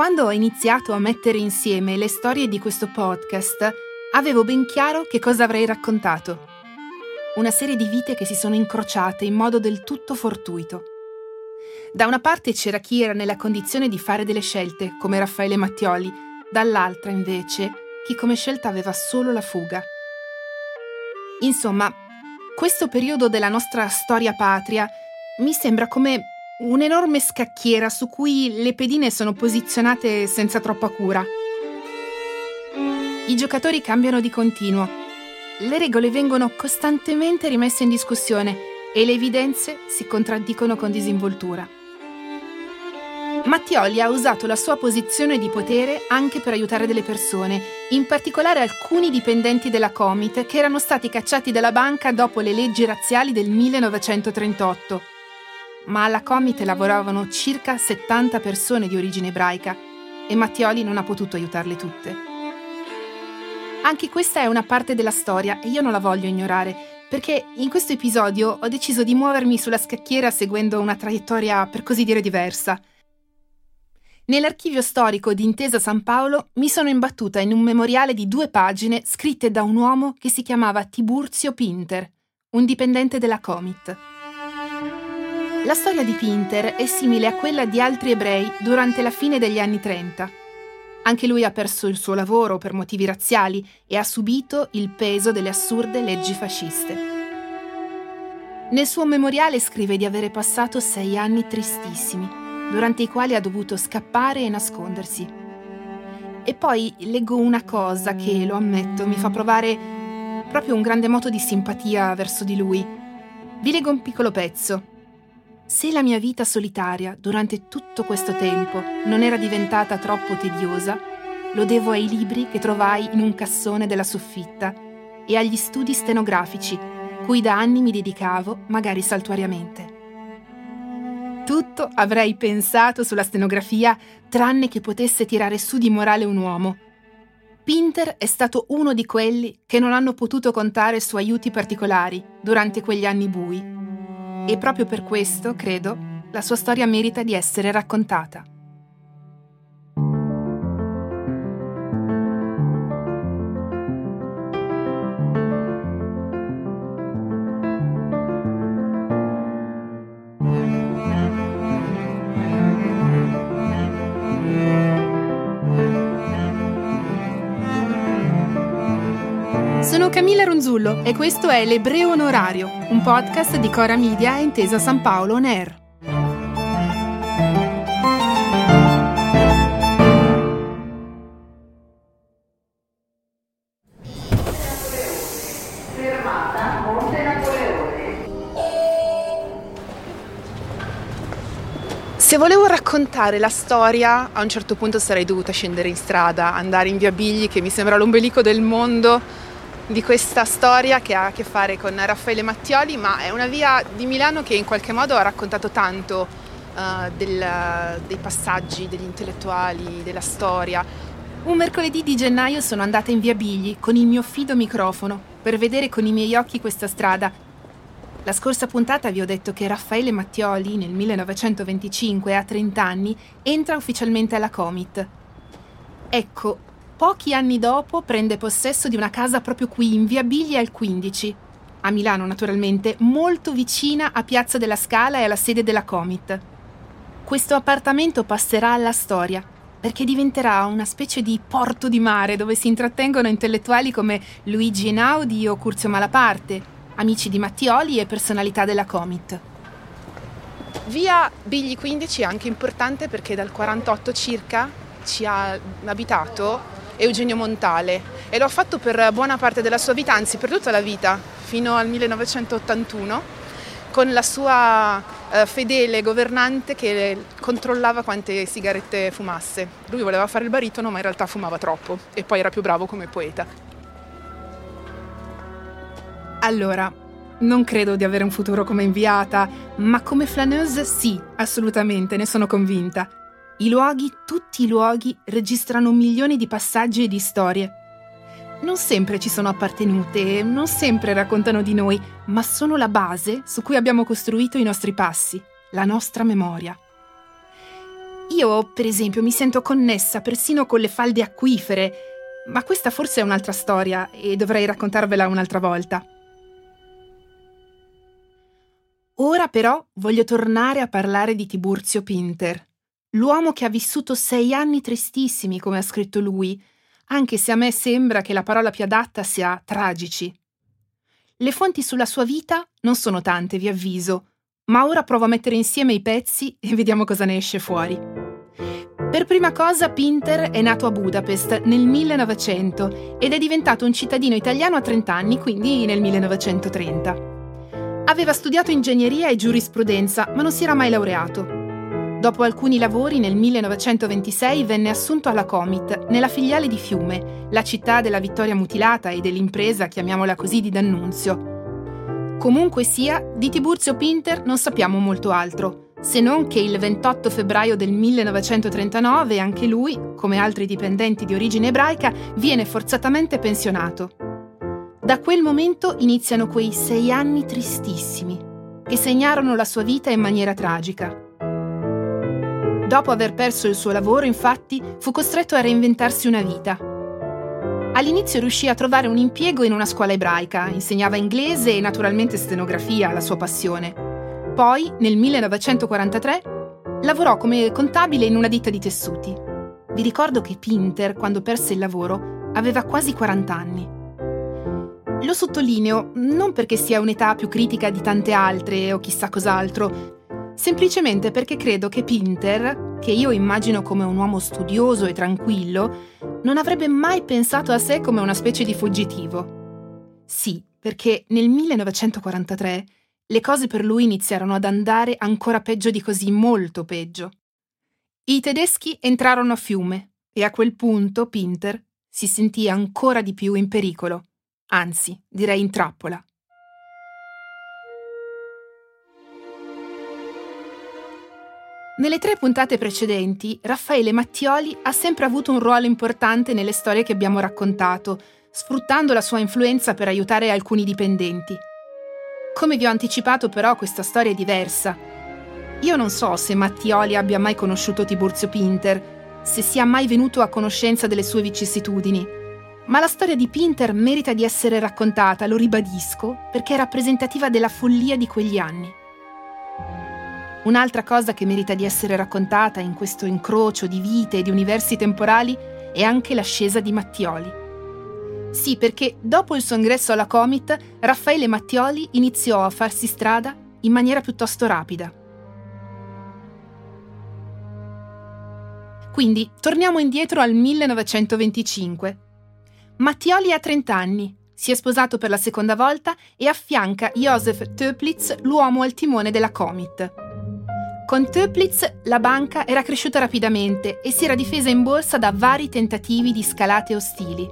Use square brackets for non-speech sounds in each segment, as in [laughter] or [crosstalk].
Quando ho iniziato a mettere insieme le storie di questo podcast, avevo ben chiaro che cosa avrei raccontato. Una serie di vite che si sono incrociate in modo del tutto fortuito. Da una parte c'era chi era nella condizione di fare delle scelte, come Raffaele Mattioli, dall'altra invece chi come scelta aveva solo la fuga. Insomma, questo periodo della nostra storia patria mi sembra come un'enorme scacchiera su cui le pedine sono posizionate senza troppa cura. I giocatori cambiano di continuo, le regole vengono costantemente rimesse in discussione e le evidenze si contraddicono con disinvoltura. Mattioli ha usato la sua posizione di potere anche per aiutare delle persone, in particolare alcuni dipendenti della Comit che erano stati cacciati dalla banca dopo le leggi razziali del 1938 ma alla Comit lavoravano circa 70 persone di origine ebraica e Mattioli non ha potuto aiutarle tutte. Anche questa è una parte della storia e io non la voglio ignorare, perché in questo episodio ho deciso di muovermi sulla scacchiera seguendo una traiettoria per così dire diversa. Nell'archivio storico di Intesa San Paolo mi sono imbattuta in un memoriale di due pagine scritte da un uomo che si chiamava Tiburzio Pinter, un dipendente della Comit. La storia di Pinter è simile a quella di altri ebrei durante la fine degli anni 30. Anche lui ha perso il suo lavoro per motivi razziali e ha subito il peso delle assurde leggi fasciste. Nel suo memoriale scrive di avere passato sei anni tristissimi, durante i quali ha dovuto scappare e nascondersi. E poi leggo una cosa che, lo ammetto, mi fa provare proprio un grande moto di simpatia verso di lui. Vi leggo un piccolo pezzo se la mia vita solitaria durante tutto questo tempo non era diventata troppo tediosa, lo devo ai libri che trovai in un cassone della soffitta e agli studi stenografici, cui da anni mi dedicavo, magari saltuariamente. Tutto avrei pensato sulla stenografia tranne che potesse tirare su di morale un uomo. Pinter è stato uno di quelli che non hanno potuto contare su aiuti particolari durante quegli anni bui e proprio per questo, credo, la sua storia merita di essere raccontata. Sono Camilla Ronzullo e questo è L'Ebreo Onorario, un podcast di Cora Media e Intesa San Paolo On Air. Se volevo raccontare la storia, a un certo punto sarei dovuta scendere in strada, andare in via Bigli, che mi sembra l'ombelico del mondo, di questa storia che ha a che fare con Raffaele Mattioli, ma è una via di Milano che in qualche modo ha raccontato tanto uh, del, dei passaggi, degli intellettuali, della storia. Un mercoledì di gennaio sono andata in via Bigli con il mio fido microfono per vedere con i miei occhi questa strada. La scorsa puntata vi ho detto che Raffaele Mattioli, nel 1925, a 30 anni, entra ufficialmente alla Comit. Ecco, pochi anni dopo prende possesso di una casa proprio qui in via Biglia al 15, a Milano naturalmente, molto vicina a Piazza della Scala e alla sede della Comit. Questo appartamento passerà alla storia, perché diventerà una specie di porto di mare dove si intrattengono intellettuali come Luigi Einaudi o Curzio Malaparte, amici di Mattioli e personalità della Comit. Via Bigli 15 è anche importante perché dal 48 circa ci ha abitato Eugenio Montale e lo ha fatto per buona parte della sua vita, anzi per tutta la vita, fino al 1981, con la sua eh, fedele governante che controllava quante sigarette fumasse. Lui voleva fare il baritono ma in realtà fumava troppo e poi era più bravo come poeta. Allora, non credo di avere un futuro come inviata, ma come flaneuse sì, assolutamente, ne sono convinta. I luoghi, tutti i luoghi, registrano milioni di passaggi e di storie. Non sempre ci sono appartenute, non sempre raccontano di noi, ma sono la base su cui abbiamo costruito i nostri passi, la nostra memoria. io, per esempio, mi sento connessa persino con le falde acquifere, ma questa forse è un'altra storia e dovrei raccontarvela un'altra volta. Ora però voglio tornare a parlare di Tiburzio Pinter, l'uomo che ha vissuto sei anni tristissimi, come ha scritto lui, anche se a me sembra che la parola più adatta sia tragici. Le fonti sulla sua vita non sono tante, vi avviso, ma ora provo a mettere insieme i pezzi [laughs] e vediamo cosa ne esce fuori. Per prima cosa, Pinter è nato a Budapest nel 1900 ed è diventato un cittadino italiano a 30 anni, quindi nel 1930. Aveva studiato ingegneria e giurisprudenza, ma non si era mai laureato. Dopo alcuni lavori, nel 1926 venne assunto alla Comit, nella filiale di Fiume, la città della vittoria mutilata e dell'impresa, chiamiamola così, di D'Annunzio, Comunque sia, di Tiburzio Pinter non sappiamo molto altro, se non che il 28 febbraio del 1939 anche lui, come altri dipendenti di origine ebraica, viene forzatamente pensionato. Da quel momento iniziano quei sei anni tristissimi, che segnarono la sua vita in maniera tragica. Dopo aver perso il suo lavoro, infatti, fu costretto a reinventarsi una vita All'inizio riuscì a trovare un impiego in una scuola ebraica, insegnava inglese e naturalmente stenografia, la sua passione. Poi, nel 1943, lavorò come contabile in una ditta di tessuti. Vi ricordo che Pinter, quando perse il lavoro, aveva quasi 40 anni. Lo sottolineo non perché sia un'età più critica di tante altre o chissà cos'altro, semplicemente perché credo che Pinter, che io immagino come un uomo studioso e tranquillo, non avrebbe mai pensato a sé come una specie di fuggitivo. Sì, perché nel 1943 le cose per lui iniziarono ad andare ancora peggio di così, molto peggio. I tedeschi entrarono a fiume e a quel punto Pinter si sentì ancora di più in pericolo, anzi, direi in trappola. Nelle tre puntate precedenti, Raffaele Mattioli ha sempre avuto un ruolo importante nelle storie che abbiamo raccontato, sfruttando la sua influenza per aiutare alcuni dipendenti. Come vi ho anticipato però questa storia è diversa. Io non so se Mattioli abbia mai conosciuto Tiburzio Pinter, se sia mai venuto a conoscenza delle sue vicissitudini, ma la storia di Pinter merita di essere raccontata, lo ribadisco, perché è rappresentativa della follia di quegli anni. Un'altra cosa che merita di essere raccontata in questo incrocio di vite e di universi temporali è anche l'ascesa di Mattioli. Sì, perché dopo il suo ingresso alla Comit, Raffaele Mattioli iniziò a farsi strada in maniera piuttosto rapida. Quindi torniamo indietro al 1925. Mattioli ha 30 anni, si è sposato per la seconda volta e affianca Josef Töplitz, l'uomo al timone della Comit. Con Töplitz la banca era cresciuta rapidamente e si era difesa in borsa da vari tentativi di scalate ostili.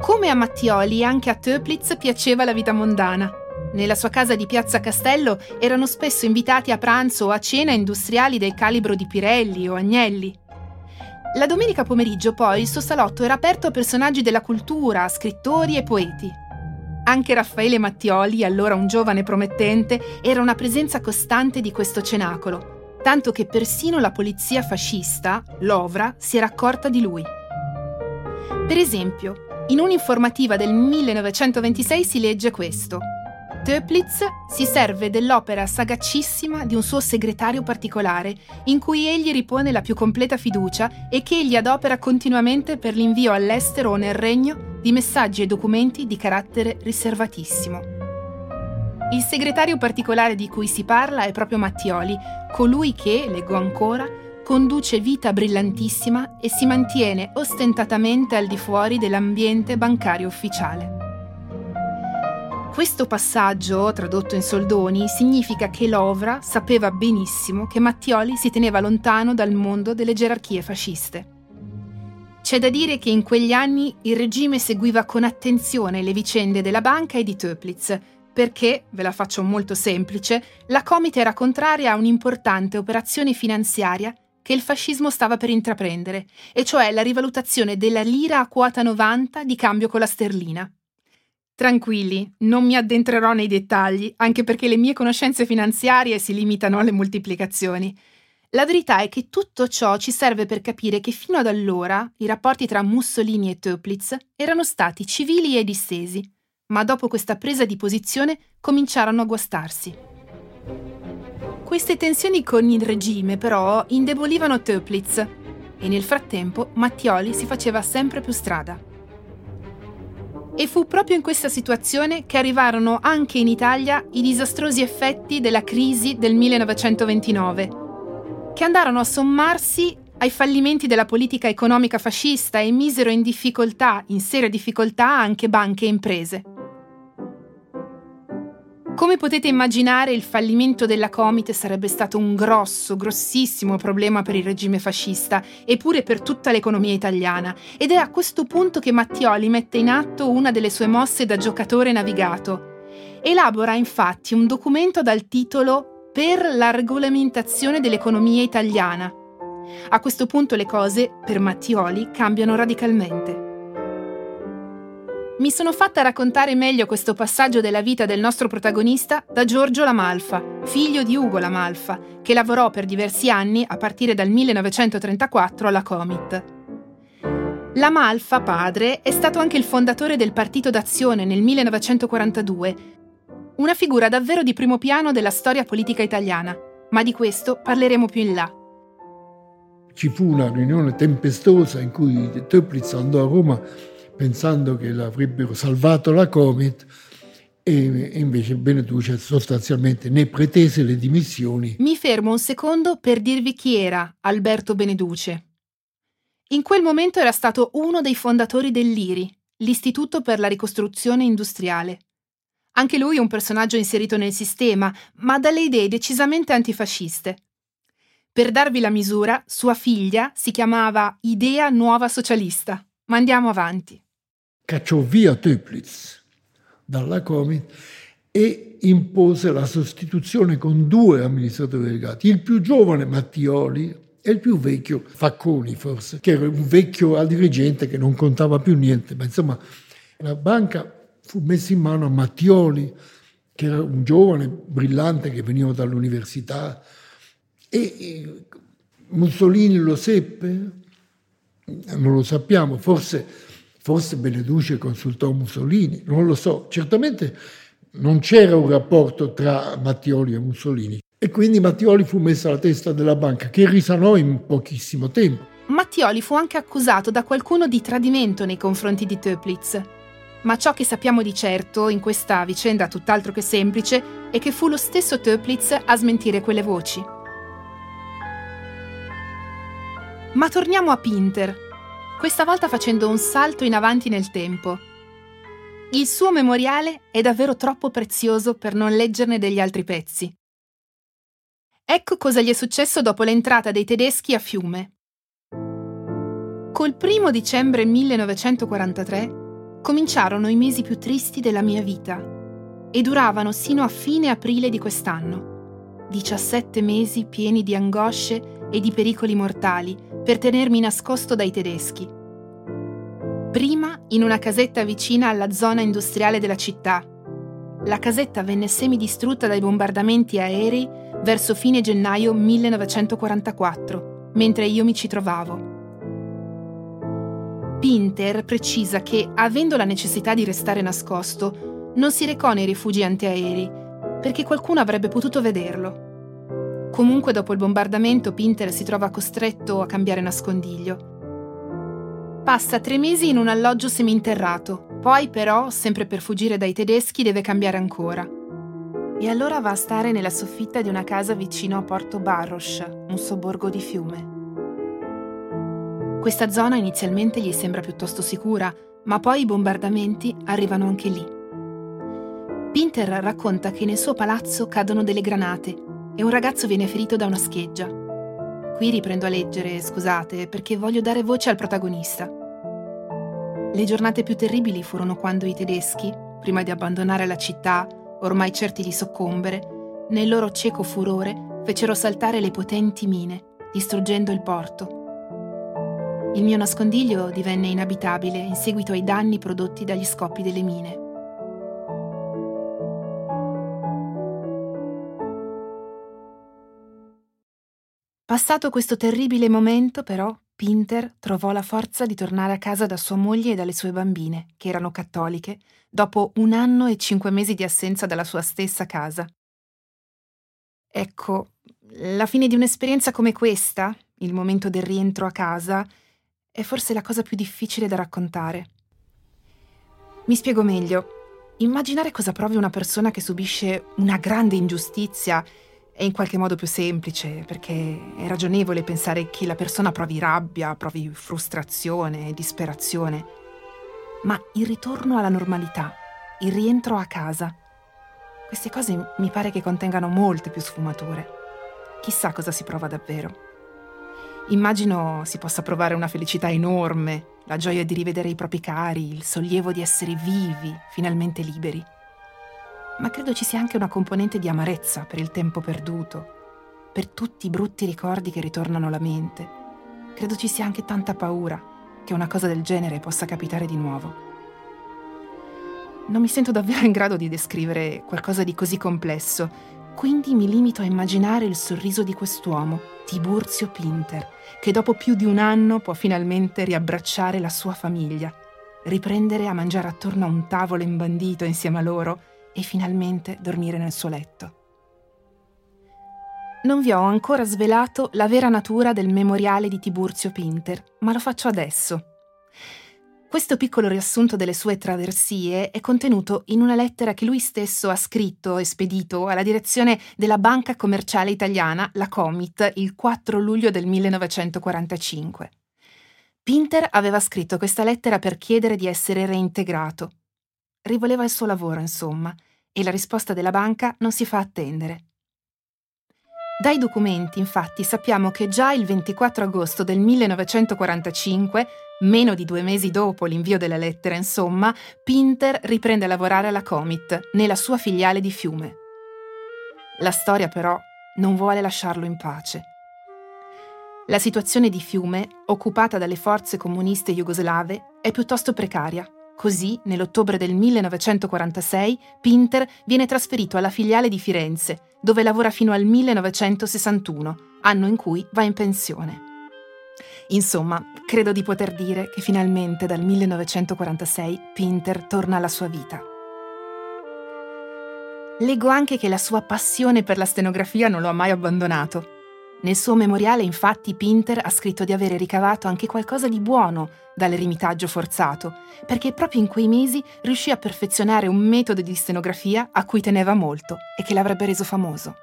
Come a Mattioli, anche a Töplitz piaceva la vita mondana. Nella sua casa di Piazza Castello erano spesso invitati a pranzo o a cena industriali del calibro di Pirelli o Agnelli. La domenica pomeriggio poi il suo salotto era aperto a personaggi della cultura, scrittori e poeti. Anche Raffaele Mattioli, allora un giovane promettente, era una presenza costante di questo cenacolo, tanto che persino la polizia fascista, l'Ovra, si era accorta di lui. Per esempio, in un'informativa del 1926 si legge questo. Töplitz si serve dell'opera sagaccissima di un suo segretario particolare, in cui egli ripone la più completa fiducia e che egli adopera continuamente per l'invio all'estero o nel regno di messaggi e documenti di carattere riservatissimo. Il segretario particolare di cui si parla è proprio Mattioli, colui che, leggo ancora, conduce vita brillantissima e si mantiene ostentatamente al di fuori dell'ambiente bancario ufficiale. Questo passaggio, tradotto in soldoni, significa che Lovra sapeva benissimo che Mattioli si teneva lontano dal mondo delle gerarchie fasciste. C'è da dire che in quegli anni il regime seguiva con attenzione le vicende della banca e di Töplitz, perché, ve la faccio molto semplice, la Comite era contraria a un'importante operazione finanziaria che il fascismo stava per intraprendere, e cioè la rivalutazione della lira a quota 90 di cambio con la sterlina. Tranquilli, non mi addentrerò nei dettagli, anche perché le mie conoscenze finanziarie si limitano alle moltiplicazioni. La verità è che tutto ciò ci serve per capire che fino ad allora i rapporti tra Mussolini e Töplitz erano stati civili e distesi, ma dopo questa presa di posizione cominciarono a guastarsi. Queste tensioni con il regime però indebolivano Töplitz e nel frattempo Mattioli si faceva sempre più strada. E fu proprio in questa situazione che arrivarono anche in Italia i disastrosi effetti della crisi del 1929 che andarono a sommarsi ai fallimenti della politica economica fascista e misero in difficoltà, in seria difficoltà, anche banche e imprese. Come potete immaginare, il fallimento della Comite sarebbe stato un grosso, grossissimo problema per il regime fascista e pure per tutta l'economia italiana. Ed è a questo punto che Mattioli mette in atto una delle sue mosse da giocatore navigato. Elabora infatti un documento dal titolo per la regolamentazione dell'economia italiana. A questo punto le cose, per Mattioli, cambiano radicalmente. Mi sono fatta raccontare meglio questo passaggio della vita del nostro protagonista da Giorgio Lamalfa, figlio di Ugo Lamalfa, che lavorò per diversi anni a partire dal 1934 alla Comit. Lamalfa, padre, è stato anche il fondatore del Partito d'Azione nel 1942 una figura davvero di primo piano della storia politica italiana, ma di questo parleremo più in là. Ci fu una riunione tempestosa in cui Töplitz andò a Roma pensando che l'avrebbero salvato la Comit e invece Beneduce sostanzialmente ne pretese le dimissioni. Mi fermo un secondo per dirvi chi era Alberto Beneduce. In quel momento era stato uno dei fondatori dell'IRI, l'Istituto per la ricostruzione industriale, anche lui un personaggio inserito nel sistema, ma dalle idee decisamente antifasciste. Per darvi la misura, sua figlia si chiamava Idea Nuova Socialista. Ma andiamo avanti. Cacciò via Töplitz dalla Comit e impose la sostituzione con due amministratori delegati, il più giovane Mattioli e il più vecchio Facconi forse, che era un vecchio dirigente che non contava più niente, ma insomma la banca fu messo in mano a Mattioli, che era un giovane brillante che veniva dall'università, e Mussolini lo seppe, non lo sappiamo, forse, forse Beneduce consultò Mussolini, non lo so, certamente non c'era un rapporto tra Mattioli e Mussolini. E quindi Mattioli fu messo alla testa della banca, che risanò in pochissimo tempo. Mattioli fu anche accusato da qualcuno di tradimento nei confronti di Töplitz ma ciò che sappiamo di certo in questa vicenda tutt'altro che semplice è che fu lo stesso Töplitz a smentire quelle voci. Ma torniamo a Pinter, questa volta facendo un salto in avanti nel tempo. Il suo memoriale è davvero troppo prezioso per non leggerne degli altri pezzi. Ecco cosa gli è successo dopo l'entrata dei tedeschi a Fiume. Col primo dicembre 1943 cominciarono i mesi più tristi della mia vita e duravano sino a fine aprile di quest'anno. 17 mesi pieni di angosce e di pericoli mortali per tenermi nascosto dai tedeschi. Prima in una casetta vicina alla zona industriale della città. La casetta venne semidistrutta dai bombardamenti aerei verso fine gennaio 1944, mentre io mi ci trovavo. Pinter precisa che, avendo la necessità di restare nascosto, non si recò nei rifugi antiaerei, perché qualcuno avrebbe potuto vederlo. Comunque dopo il bombardamento Pinter si trova costretto a cambiare nascondiglio. Passa tre mesi in un alloggio seminterrato, poi però, sempre per fuggire dai tedeschi, deve cambiare ancora. E allora va a stare nella soffitta di una casa vicino a Porto Barros, un sobborgo di fiume. Questa zona inizialmente gli sembra piuttosto sicura, ma poi i bombardamenti arrivano anche lì. Pinter racconta che nel suo palazzo cadono delle granate e un ragazzo viene ferito da una scheggia. Qui riprendo a leggere, scusate, perché voglio dare voce al protagonista. Le giornate più terribili furono quando i tedeschi, prima di abbandonare la città, ormai certi di soccombere, nel loro cieco furore fecero saltare le potenti mine, distruggendo il porto il mio nascondiglio divenne inabitabile in seguito ai danni prodotti dagli scoppi delle mine. Passato questo terribile momento, però, Pinter trovò la forza di tornare a casa da sua moglie e dalle sue bambine, che erano cattoliche, dopo un anno e cinque mesi di assenza dalla sua stessa casa. Ecco, la fine di un'esperienza come questa, il momento del rientro a casa, è forse la cosa più difficile da raccontare. Mi spiego meglio. Immaginare cosa provi una persona che subisce una grande ingiustizia è in qualche modo più semplice, perché è ragionevole pensare che la persona provi rabbia, provi frustrazione disperazione. Ma il ritorno alla normalità, il rientro a casa, queste cose mi pare che contengano molte più sfumature. Chissà cosa si prova davvero. Immagino si possa provare una felicità enorme, la gioia di rivedere i propri cari, il sollievo di essere vivi, finalmente liberi. Ma credo ci sia anche una componente di amarezza per il tempo perduto, per tutti i brutti ricordi che ritornano alla mente. Credo ci sia anche tanta paura che una cosa del genere possa capitare di nuovo. Non mi sento davvero in grado di descrivere qualcosa di così complesso, quindi mi limito a immaginare il sorriso di quest'uomo, Tiburzio Pinter, che dopo più di un anno può finalmente riabbracciare la sua famiglia, riprendere a mangiare attorno a un tavolo imbandito insieme a loro e finalmente dormire nel suo letto. Non vi ho ancora svelato la vera natura del memoriale di Tiburzio Pinter, ma lo faccio adesso questo piccolo riassunto delle sue traversie è contenuto in una lettera che lui stesso ha scritto e spedito alla direzione della Banca Commerciale Italiana, la Comit, il 4 luglio del 1945. Pinter aveva scritto questa lettera per chiedere di essere reintegrato. Rivoleva il suo lavoro, insomma, e la risposta della banca non si fa attendere. Dai documenti, infatti, sappiamo che già il 24 agosto del 1945 Meno di due mesi dopo l'invio della lettera, insomma, Pinter riprende a lavorare alla Comit, nella sua filiale di Fiume. La storia però non vuole lasciarlo in pace. La situazione di Fiume, occupata dalle forze comuniste jugoslave, è piuttosto precaria. Così, nell'ottobre del 1946, Pinter viene trasferito alla filiale di Firenze, dove lavora fino al 1961, anno in cui va in pensione. Insomma, credo di poter dire che finalmente dal 1946 Pinter torna alla sua vita. Leggo anche che la sua passione per la stenografia non lo ha mai abbandonato. Nel suo memoriale, infatti, Pinter ha scritto di avere ricavato anche qualcosa di buono dall'eremitaggio forzato, perché proprio in quei mesi riuscì a perfezionare un metodo di stenografia a cui teneva molto e che l'avrebbe reso famoso.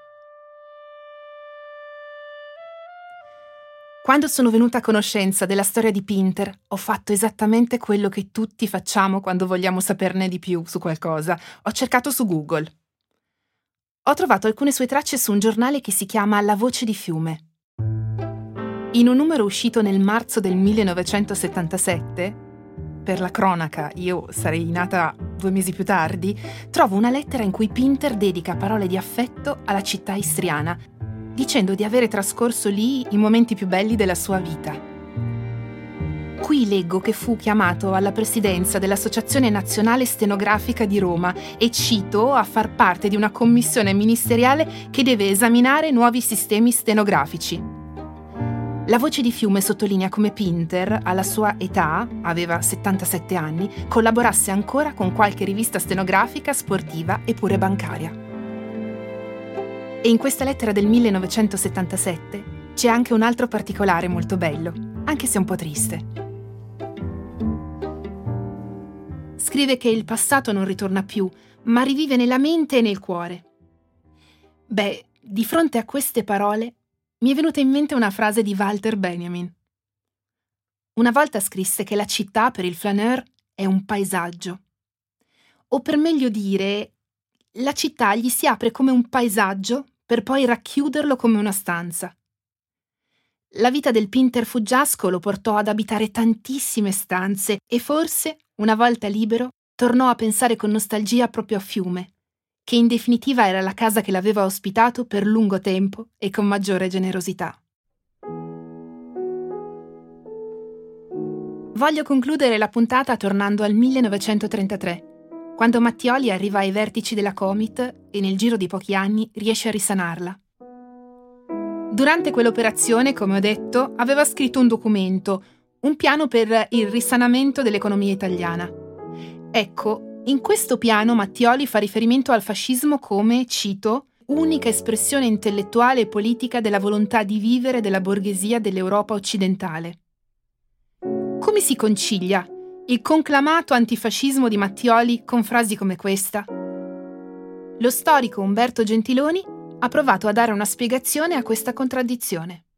Quando sono venuta a conoscenza della storia di Pinter, ho fatto esattamente quello che tutti facciamo quando vogliamo saperne di più su qualcosa. Ho cercato su Google. Ho trovato alcune sue tracce su un giornale che si chiama La Voce di Fiume. In un numero uscito nel marzo del 1977, per la cronaca, io sarei nata due mesi più tardi, trovo una lettera in cui Pinter dedica parole di affetto alla città istriana dicendo di avere trascorso lì i momenti più belli della sua vita. Qui leggo che fu chiamato alla presidenza dell'Associazione Nazionale Stenografica di Roma e cito a far parte di una commissione ministeriale che deve esaminare nuovi sistemi stenografici. La voce di Fiume sottolinea come Pinter, alla sua età, aveva 77 anni, collaborasse ancora con qualche rivista stenografica, sportiva e pure bancaria. E in questa lettera del 1977 c'è anche un altro particolare molto bello, anche se un po' triste. Scrive che il passato non ritorna più, ma rivive nella mente e nel cuore. Beh, di fronte a queste parole mi è venuta in mente una frase di Walter Benjamin. Una volta scrisse che la città per il flaneur è un paesaggio. O per meglio dire, la città gli si apre come un paesaggio per poi racchiuderlo come una stanza. La vita del Pinter Fuggiasco lo portò ad abitare tantissime stanze e forse, una volta libero, tornò a pensare con nostalgia proprio a Fiume, che in definitiva era la casa che l'aveva ospitato per lungo tempo e con maggiore generosità. Voglio concludere la puntata tornando al 1933 quando Mattioli arriva ai vertici della Comit e nel giro di pochi anni riesce a risanarla. Durante quell'operazione, come ho detto, aveva scritto un documento, un piano per il risanamento dell'economia italiana. Ecco, in questo piano Mattioli fa riferimento al fascismo come, cito, unica espressione intellettuale e politica della volontà di vivere della borghesia dell'Europa occidentale. Come si concilia il conclamato antifascismo di Mattioli con frasi come questa? Lo storico Umberto Gentiloni ha provato a dare una spiegazione a questa contraddizione.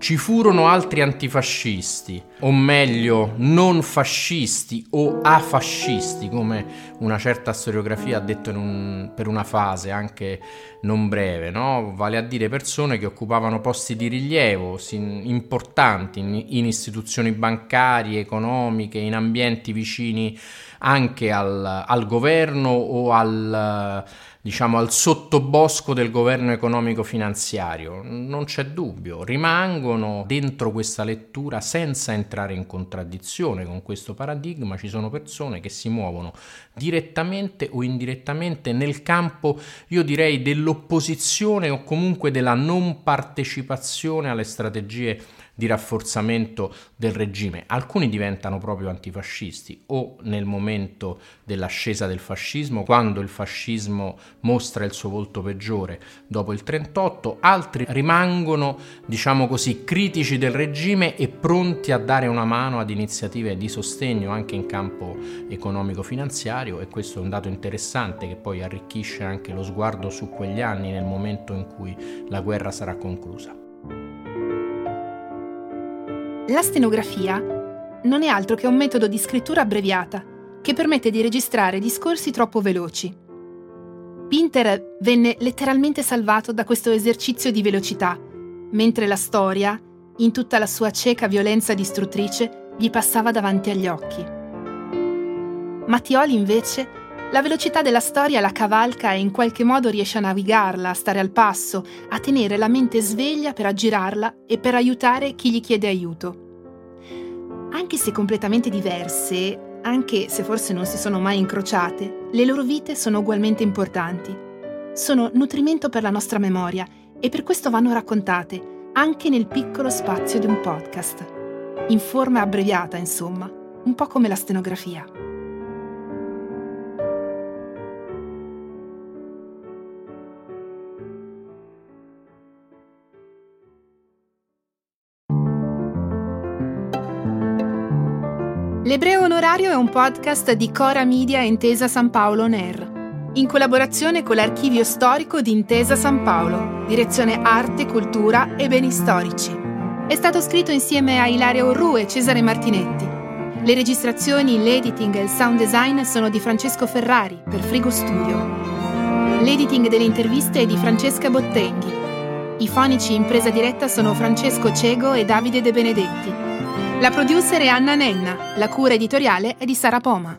Ci furono altri antifascisti, o meglio, non fascisti o afascisti, come una certa storiografia ha detto un, per una fase anche non breve, no? vale a dire persone che occupavano posti di rilievo importanti in, in istituzioni bancarie, economiche, in ambienti vicini anche al, al governo o al diciamo, al sottobosco del governo economico finanziario, non c'è dubbio, rimangono dentro questa lettura senza entrare in contraddizione con questo paradigma, ci sono persone che si muovono direttamente o indirettamente nel campo, io direi, dell'opposizione o comunque della non partecipazione alle strategie di rafforzamento del regime. Alcuni diventano proprio antifascisti o nel momento dell'ascesa del fascismo, quando il fascismo mostra il suo volto peggiore dopo il 38, altri rimangono, diciamo così, critici del regime e pronti a dare una mano ad iniziative di sostegno anche in campo economico-finanziario e questo è un dato interessante che poi arricchisce anche lo sguardo su quegli anni nel momento in cui la guerra sarà conclusa. La stenografia non è altro che un metodo di scrittura abbreviata che permette di registrare discorsi troppo veloci. Pinter venne letteralmente salvato da questo esercizio di velocità, mentre la storia, in tutta la sua cieca violenza distruttrice, gli passava davanti agli occhi. Mattioli invece la velocità della storia la cavalca e in qualche modo riesce a navigarla, a stare al passo, a tenere la mente sveglia per aggirarla e per aiutare chi gli chiede aiuto. Anche se completamente diverse, anche se forse non si sono mai incrociate, le loro vite sono ugualmente importanti. Sono nutrimento per la nostra memoria e per questo vanno raccontate, anche nel piccolo spazio di un podcast. In forma abbreviata, insomma, un po' come la stenografia. L'Ebreo Onorario è un podcast di Cora Media Intesa San Paolo Air, in collaborazione con l'Archivio Storico di Intesa San Paolo, direzione Arte, Cultura e Beni Storici. È stato scritto insieme a Ilaria Orru e Cesare Martinetti. Le registrazioni, l'editing e il sound design sono di Francesco Ferrari per Frigo Studio. L'editing delle interviste è di Francesca Bottenghi. I fonici in presa diretta sono Francesco Cego e Davide De Benedetti. La producer è Anna Nenna, la cura editoriale è di Sara Poma.